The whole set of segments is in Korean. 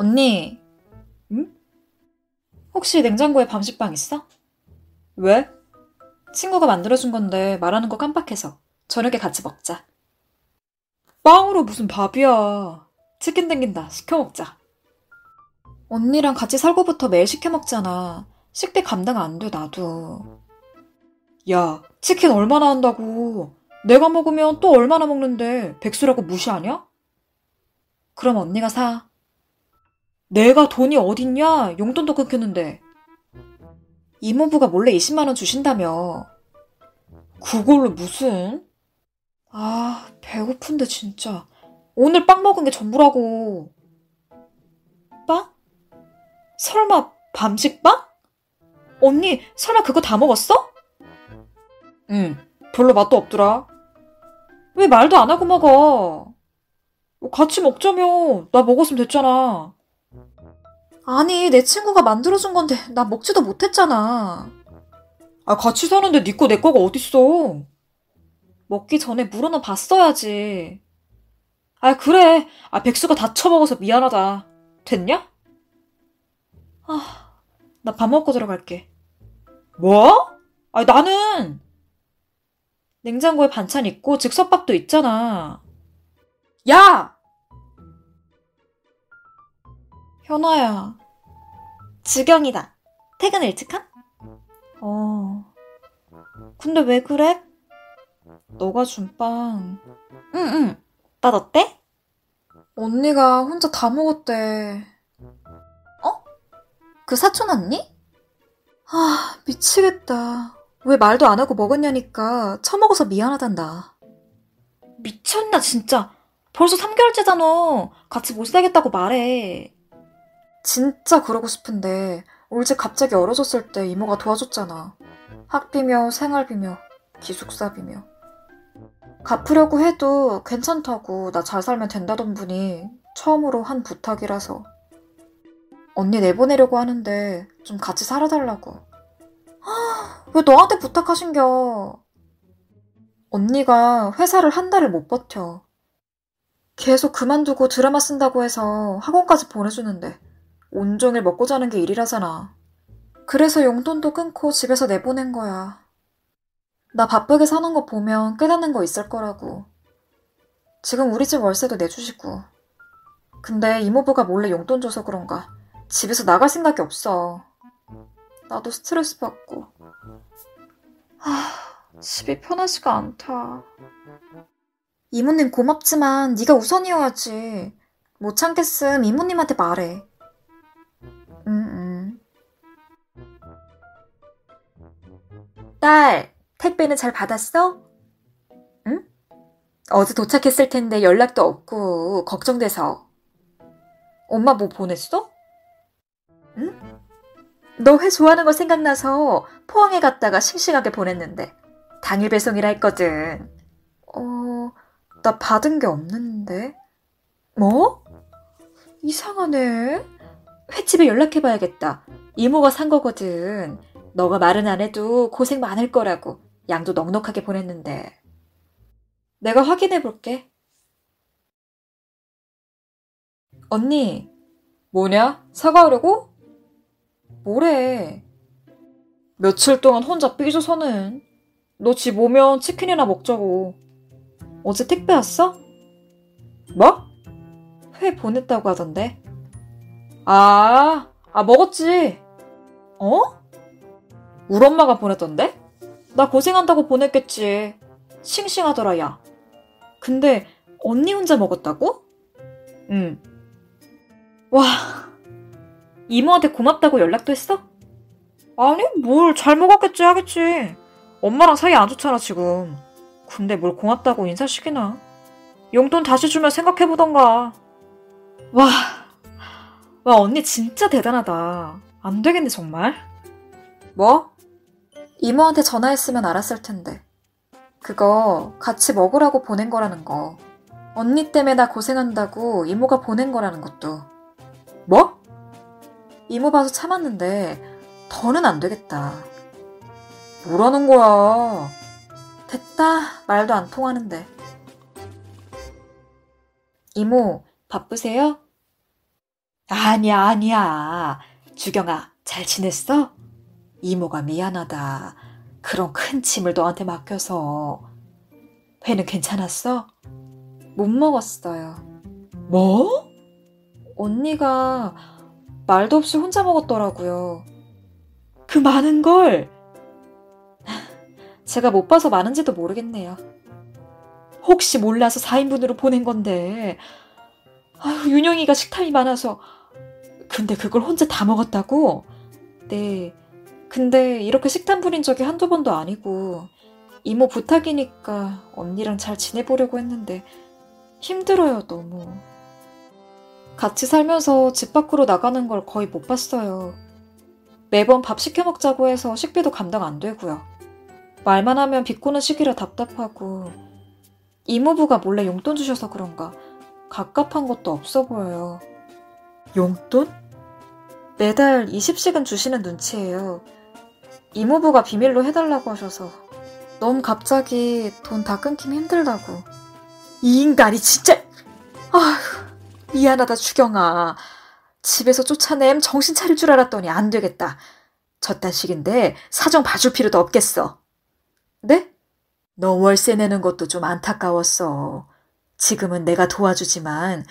언니, 응? 혹시 냉장고에 밤식빵 있어? 왜? 친구가 만들어준 건데 말하는 거 깜빡해서. 저녁에 같이 먹자. 빵으로 무슨 밥이야. 치킨 땡긴다. 시켜 먹자. 언니랑 같이 살고부터 매일 시켜 먹잖아. 식비 감당 안 돼, 나도. 야, 치킨 얼마나 한다고. 내가 먹으면 또 얼마나 먹는데 백수라고 무시하냐? 그럼 언니가 사. 내가 돈이 어딨냐? 용돈도 끊겼는데. 이모부가 몰래 20만원 주신다며. 그걸로 무슨? 아, 배고픈데 진짜. 오늘 빵 먹은 게 전부라고. 빵? 설마 밤식빵? 언니, 설마 그거 다 먹었어? 응, 별로 맛도 없더라. 왜 말도 안 하고 먹어? 같이 먹자며. 나 먹었으면 됐잖아. 아니, 내 친구가 만들어준 건데 나 먹지도 못했잖아. 아, 같이 사는데 네 거 내 거가 어딨어. 먹기 전에 물어는 봤어야지. 아, 그래. 아, 백수가 다 처먹어서 미안하다. 됐냐? 아, 나 밥 먹고 들어갈게. 뭐? 아, 나는! 냉장고에 반찬 있고 즉석밥도 있잖아. 야! 현아야. 주경이다. 퇴근 일찍함? 어. 근데 왜 그래? 너가 준 빵. 응, 응. 맛 어때? 언니가 혼자 다 먹었대. 어? 그 사촌 언니? 아, 미치겠다. 왜 말도 안 하고 먹었냐니까 처먹어서 미안하단다. 미쳤나, 진짜. 벌써 3개월째잖아. 같이 못 살겠다고 말해. 진짜 그러고 싶은데 집 갑자기 얼어졌을 때 이모가 도와줬잖아. 학비며 생활비며 기숙사비며. 갚으려고 해도 괜찮다고 나 잘 살면 된다던 분이 처음으로 한 부탁이라서. 언니 내보내려고 하는데 좀 같이 살아달라고. 아, 왜 너한테 부탁하신겨? 언니가 회사를 한 달을 못 버텨. 계속 그만두고 드라마 쓴다고 해서 학원까지 보내주는데 온종일 먹고 자는 게 일이라잖아. 그래서 용돈도 끊고 집에서 내보낸 거야. 나 바쁘게 사는 거 보면 깨닫는 거 있을 거라고. 지금 우리 집 월세도 내주시고. 근데 이모부가 몰래 용돈 줘서 그런가. 집에서 나갈 생각이 없어. 나도 스트레스 받고. 하, 집이 편하지가 않다. 이모님 고맙지만 네가 우선이어야지. 못 참겠음 이모님한테 말해. 딸, 택배는 잘 받았어? 응? 어제 도착했을 텐데 연락도 없고 걱정돼서. 엄마 뭐 보냈어? 응? 너 회 좋아하는 거 생각나서 포항에 갔다가 싱싱하게 보냈는데 당일 배송이라 했거든. 어, 나 받은 게 없는데. 뭐? 이상하네. 횟집에 연락해봐야겠다. 이모가 산 거거든. 너가 말은 안 해도 고생 많을 거라고. 양도 넉넉하게 보냈는데. 내가 확인해 볼게. 언니, 뭐냐? 사과하려고? 뭐래? 며칠 동안 혼자 삐져서는. 너 집 오면 치킨이나 먹자고. 어제 택배 왔어? 뭐? 회 보냈다고 하던데. 아, 아, 먹었지. 어? 우리 엄마가 보냈던데? 나 고생한다고 보냈겠지. 싱싱하더라, 야. 근데 언니 혼자 먹었다고? 응. 와, 이모한테 고맙다고 연락도 했어? 아니, 뭘 잘 먹었겠지 하겠지. 엄마랑 사이 안 좋잖아, 지금. 근데 뭘 고맙다고 인사시키나. 용돈 다시 주면 생각해보던가. 와, 와, 언니 진짜 대단하다. 안 되겠네, 정말. 뭐? 이모한테 전화했으면 알았을 텐데. 그거 같이 먹으라고 보낸 거라는 거. 언니 때문에 나 고생한다고 이모가 보낸 거라는 것도. 뭐? 이모 봐서 참았는데 더는 안 되겠다. 뭐라는 거야? 됐다. 말도 안 통하는데. 이모, 바쁘세요? 아니야, 아니야. 주경아, 잘 지냈어? 이모가 미안하다. 그런 큰 짐을 너한테 맡겨서. 회는 괜찮았어? 못 먹었어요. 뭐? 언니가 말도 없이 혼자 먹었더라고요. 그 많은 걸! 제가 못 봐서 많은지도 모르겠네요. 혹시 몰라서 4인분으로 보낸 건데. 아유, 윤영이가 식탐이 많아서. 근데 그걸 혼자 다 먹었다고? 네. 근데 이렇게 식탐 부린 적이 한두 번도 아니고, 이모 부탁이니까 언니랑 잘 지내보려고 했는데, 힘들어요, 너무. 같이 살면서 집 밖으로 나가는 걸 거의 못 봤어요. 매번 밥 시켜 먹자고 해서 식비도 감당 안 되고요. 말만 하면 비꼬는 시기라 답답하고, 이모부가 몰래 용돈 주셔서 그런가 갑갑한 것도 없어 보여요. 용돈? 매달 20씩은 주시는 눈치예요. 이모부가 비밀로 해달라고 하셔서 너무 갑자기 돈 다 끊기면 힘들다고. 이 인간이 진짜 아휴 미안하다 주경아. 집에서 쫓아냄 정신 차릴 줄 알았더니 안 되겠다. 저딴 식인데 사정 봐줄 필요도 없겠어. 네? 너 월세 내는 것도 좀 안타까웠어. 지금은 내가 도와주지만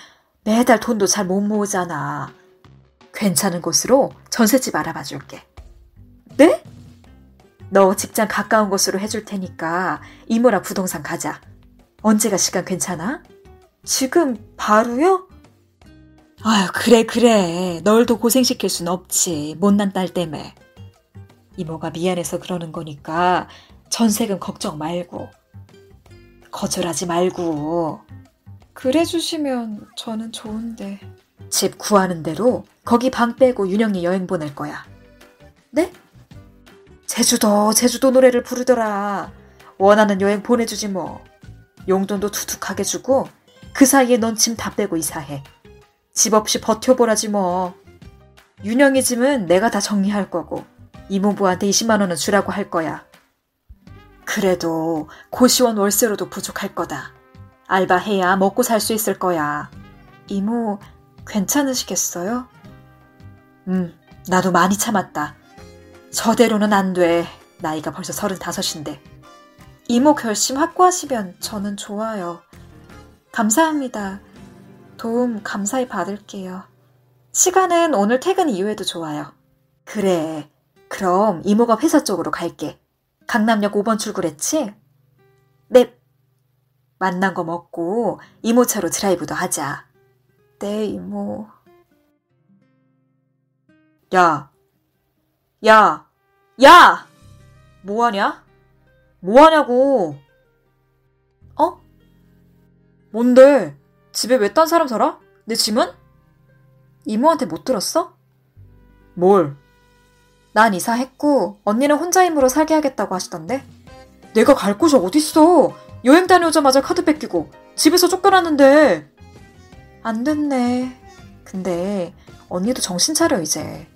매달 돈도 잘 못 모으잖아. 괜찮은 곳으로 전셋집 알아봐 줄게. 네? 너 직장 가까운 곳으로 해줄 테니까 이모라 부동산 가자. 언제가 시간 괜찮아? 지금 바로요? 아유, 그래, 그래. 널도 고생시킬 순 없지. 못난 딸 때문에. 이모가 미안해서 그러는 거니까 전세금 걱정 말고. 거절하지 말고. 그래 주시면 저는 좋은데. 집 구하는 대로 거기 방 빼고 윤영이 여행 보낼 거야. 네? 제주도, 제주도 노래를 부르더라. 원하는 여행 보내주지 뭐. 용돈도 두둑하게 주고 그 사이에 넌 짐 다 빼고 이사해. 집 없이 버텨보라지 뭐. 윤영이 짐은 내가 다 정리할 거고 이모부한테 20만 원은 주라고 할 거야. 그래도 고시원 월세로도 부족할 거다. 알바해야 먹고 살 수 있을 거야. 이모, 괜찮으시겠어요? 음, 나도 많이 참았다. 저대로는 안 돼. 나이가 벌써 서른다섯인데. 이모 결심 확고하시면 저는 좋아요. 감사합니다. 도움 감사히 받을게요. 시간은 오늘 퇴근 이후에도 좋아요. 그래. 그럼 이모가 회사 쪽으로 갈게. 강남역 5번 출구랬지? 네. 만난 거 먹고 이모 차로 드라이브도 하자. 네, 이모. 야. 야. 야! 뭐하냐? 뭐하냐고. 어? 뭔데? 집에 왜 딴 사람 살아? 내 짐은? 이모한테 못 들었어? 뭘? 난 이사했고 언니는 혼자 힘으로 살게 하겠다고 하시던데? 내가 갈 곳이 어딨어? 여행 다녀오자마자 카드 뺏기고 집에서 쫓겨났는데. 안 됐네. 근데 언니도 정신 차려 이제.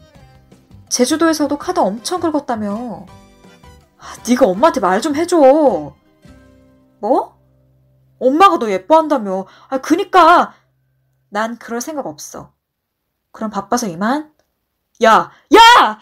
제주도에서도 카드 엄청 긁었다며. 아, 네가 엄마한테 말 좀 해줘. 뭐? 엄마가 너 예뻐한다며. 아, 그니까. 난 그럴 생각 없어. 그럼 바빠서 이만? 야, 야!